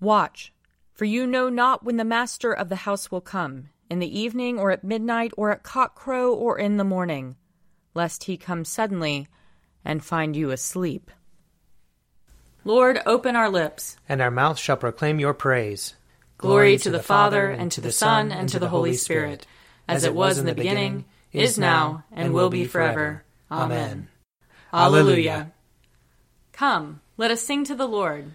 Watch, for you know not when the master of the house will come, in the evening, or at midnight, or at cockcrow, or in the morning, lest he come suddenly and find you asleep. Lord, open our lips, and our mouth shall proclaim your praise. Glory to the Father, and to the Son, and to the Holy Spirit, as it was in the beginning, is now, and will be forever. Amen. Alleluia. Come, let us sing to the Lord.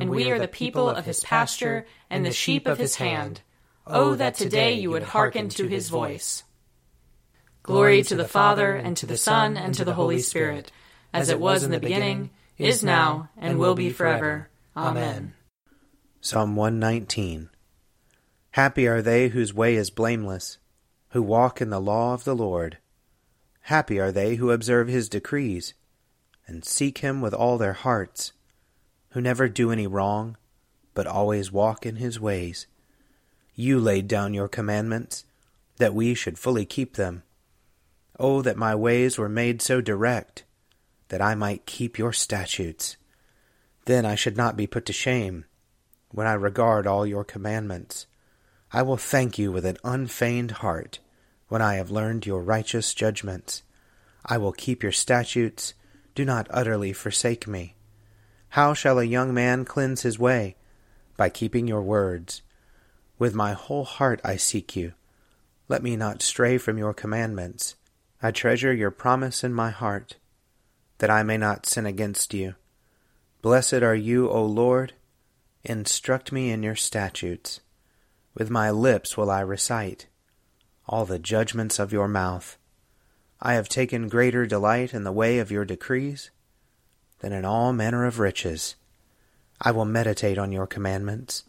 and we are the people of his pasture and the sheep of his hand. Oh, oh, that today you would hearken to his voice. Glory to the Father, and to the Son, and to the Holy Spirit, as it was in the beginning, is now, and will be forever. Amen. Psalm 119 Happy are they whose way is blameless, who walk in the law of the Lord. Happy are they who observe his decrees, and seek him with all their hearts, who never do any wrong, but always walk in his ways. You laid down your commandments, that we should fully keep them. Oh, that my ways were made so direct, that I might keep your statutes. Then I should not be put to shame, when I regard all your commandments. I will thank you with an unfeigned heart, when I have learned your righteous judgments. I will keep your statutes. Do not utterly forsake me. How shall a young man cleanse his way? By keeping your words. With my whole heart I seek you. Let me not stray from your commandments. I treasure your promise in my heart, that I may not sin against you. Blessed are you, O Lord. Instruct me in your statutes. With my lips will I recite all the judgments of your mouth. I have taken greater delight in the way of your decrees than in all manner of riches. I will meditate on your commandments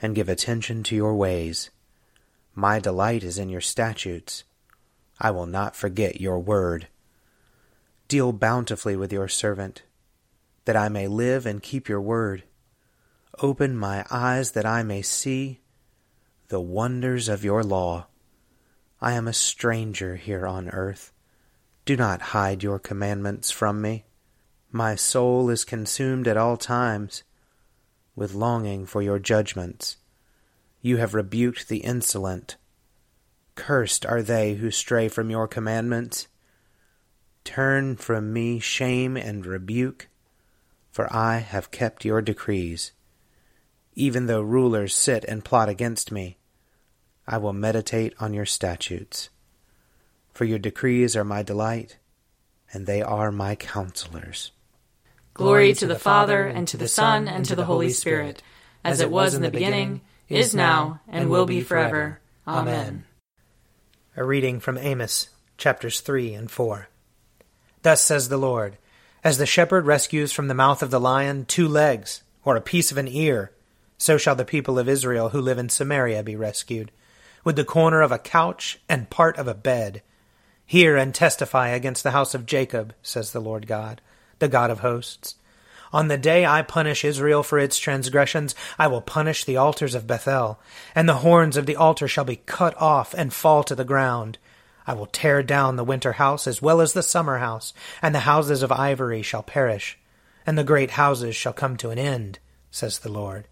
and give attention to your ways. My delight is in your statutes. I will not forget your word. Deal bountifully with your servant, that I may live and keep your word. Open my eyes that I may see the wonders of your law. I am a stranger here on earth. Do not hide your commandments from me. My soul is consumed at all times with longing for your judgments. You have rebuked the insolent Cursed are they who stray from your commandments. Turn from me shame and rebuke, for I have kept your decrees. Even though rulers sit and plot against me, I will meditate on your statutes. For your decrees are my delight, and they are my counselors. Glory to the Father, and to the Son, and to the Holy Spirit, as it was in the beginning, is now, and will be forever. Amen. A reading from Amos, chapters 3 and 4. Thus says the Lord As the shepherd rescues from the mouth of the lion two legs, or a piece of an ear, so shall the people of Israel who live in Samaria be rescued, with the corner of a couch and part of a bed. Hear and testify against the house of Jacob, says the Lord God, the God of hosts. On the day I punish Israel for its transgressions, I will punish the altars of Bethel, and the horns of the altar shall be cut off and fall to the ground. I will tear down the winter house as well as the summer house, and the houses of ivory shall perish, and the great houses shall come to an end, says the Lord.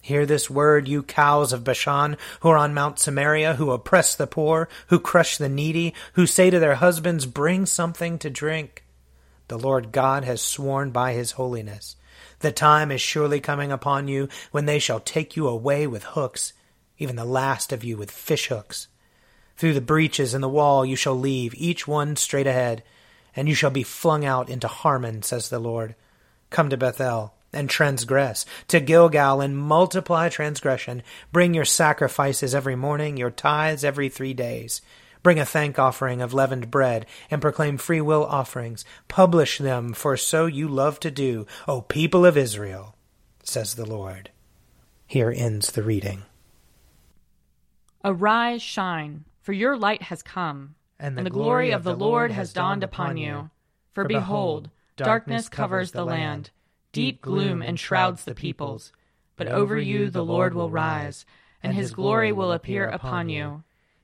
Hear this word, you cows of Bashan, who are on Mount Samaria, who oppress the poor, who crush the needy, who say to their husbands, Bring something to drink. The Lord God has sworn by his holiness. The time is surely coming upon you when they shall take you away with hooks, even the last of you with fish hooks. Through the breaches in the wall you shall leave, each one straight ahead, and you shall be flung out into Harmon, says the Lord. Come to Bethel and transgress, to Gilgal and multiply transgression. Bring your sacrifices every morning, your tithes every three days. Bring a thank offering of leavened bread, and proclaim free will offerings. Publish them, for so you love to do, O people of Israel, says the Lord. Here ends the reading. Arise, shine, for your light has come, and the, glory of the Lord has dawned upon you. For behold, darkness covers the land, deep gloom enshrouds the peoples. But over you the Lord will rise, and his glory will appear upon you.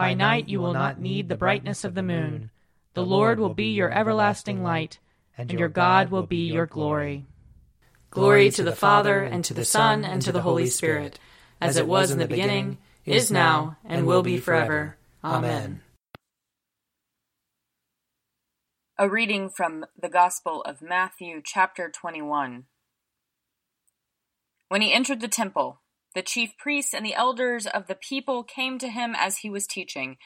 By night you will not need the brightness of the moon. The Lord will be your everlasting light, and your God will be your glory. Glory to the Father, and to the Son, and to the Holy Spirit, as it was in the beginning, is now, and will be forever. Amen. A reading from the Gospel of Matthew, chapter 21. When he entered the temple, the chief priests and the elders of the people came to him as he was teaching,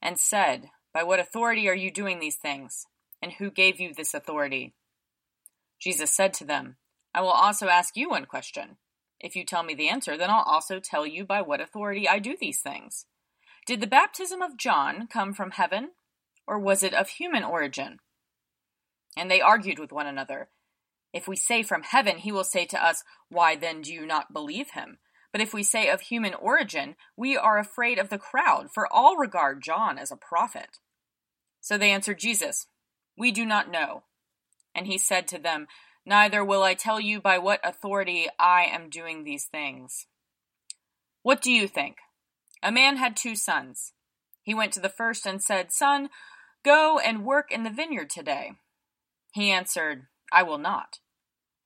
and said, By what authority are you doing these things? And who gave you this authority? Jesus said to them, I will also ask you one question. If you tell me the answer, then I'll also tell you by what authority I do these things. Did the baptism of John come from heaven, or was it of human origin? And they argued with one another. If we say from heaven, he will say to us, Why then do you not believe him? But if we say of human origin, we are afraid of the crowd, for all regard John as a prophet. So they answered Jesus, We do not know. And he said to them, Neither will I tell you by what authority I am doing these things. What do you think? A man had two sons. He went to the first and said, Son, go and work in the vineyard today. He answered, I will not.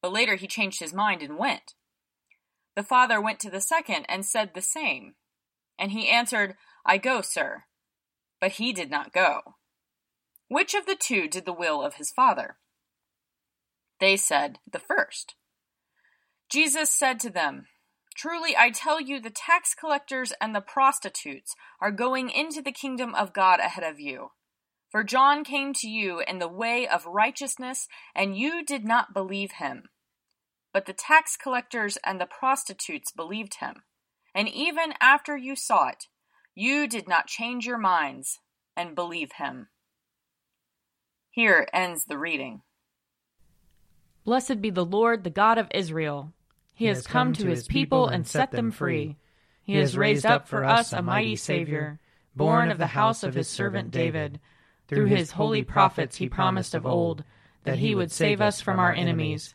But later he changed his mind and went. The father went to the second and said the same. And he answered, I go, sir. But he did not go. Which of the two did the will of his father? They said, The first. Jesus said to them, Truly I tell you, the tax collectors and the prostitutes are going into the kingdom of God ahead of you. For John came to you in the way of righteousness, and you did not believe him. But the tax collectors and the prostitutes believed him. And even after you saw it, you did not change your minds and believe him. Here ends the reading. Blessed be the Lord, the God of Israel. He, he has come, come to his people and set them free. He has raised up for us a mighty Savior, born of the house of his servant David. Through his holy prophets he promised of old that he would save us from our enemies,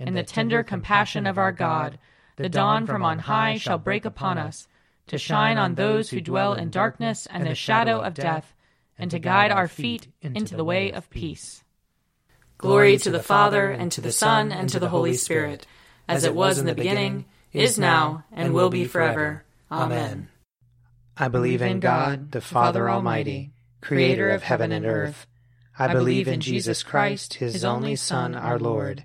In the tender compassion of our God, the dawn from on high shall break upon us, to shine on those who dwell in darkness and the shadow of death, and to guide our feet into the way of peace. Glory to the Father, and to the Son, and to the Holy Spirit, as it was in the beginning, is now, and will be forever. Amen. I believe in God, the Father Almighty, creator of heaven and earth. I believe in Jesus Christ, his only Son, our Lord.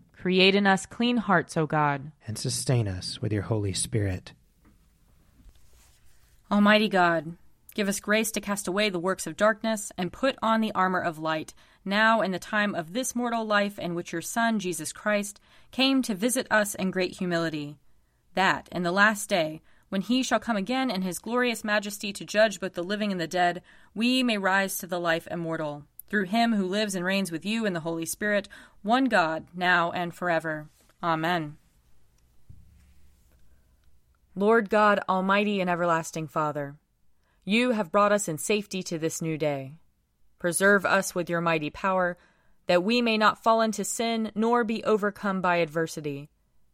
Create in us clean hearts, O God. And sustain us with your Holy Spirit. Almighty God, give us grace to cast away the works of darkness and put on the armor of light, now in the time of this mortal life in which your Son, Jesus Christ, came to visit us in great humility, that in the last day, when he shall come again in his glorious majesty to judge both the living and the dead, we may rise to the life immortal. Through him who lives and reigns with you in the Holy Spirit, one God, now and forever. Amen. Lord God, Almighty and everlasting Father, you have brought us in safety to this new day. Preserve us with your mighty power, that we may not fall into sin nor be overcome by adversity.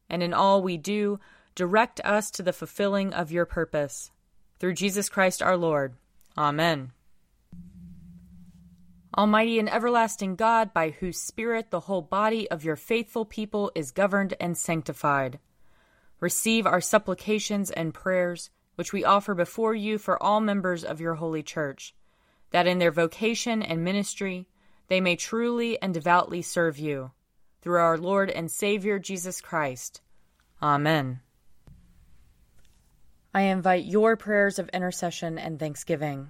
And in all we do, direct us to the fulfilling of your purpose. Through Jesus Christ our Lord. Amen. Almighty and everlasting God, by whose Spirit the whole body of your faithful people is governed and sanctified, receive our supplications and prayers, which we offer before you for all members of your holy church, that in their vocation and ministry they may truly and devoutly serve you. Through our Lord and Savior Jesus Christ. Amen. I invite your prayers of intercession and thanksgiving.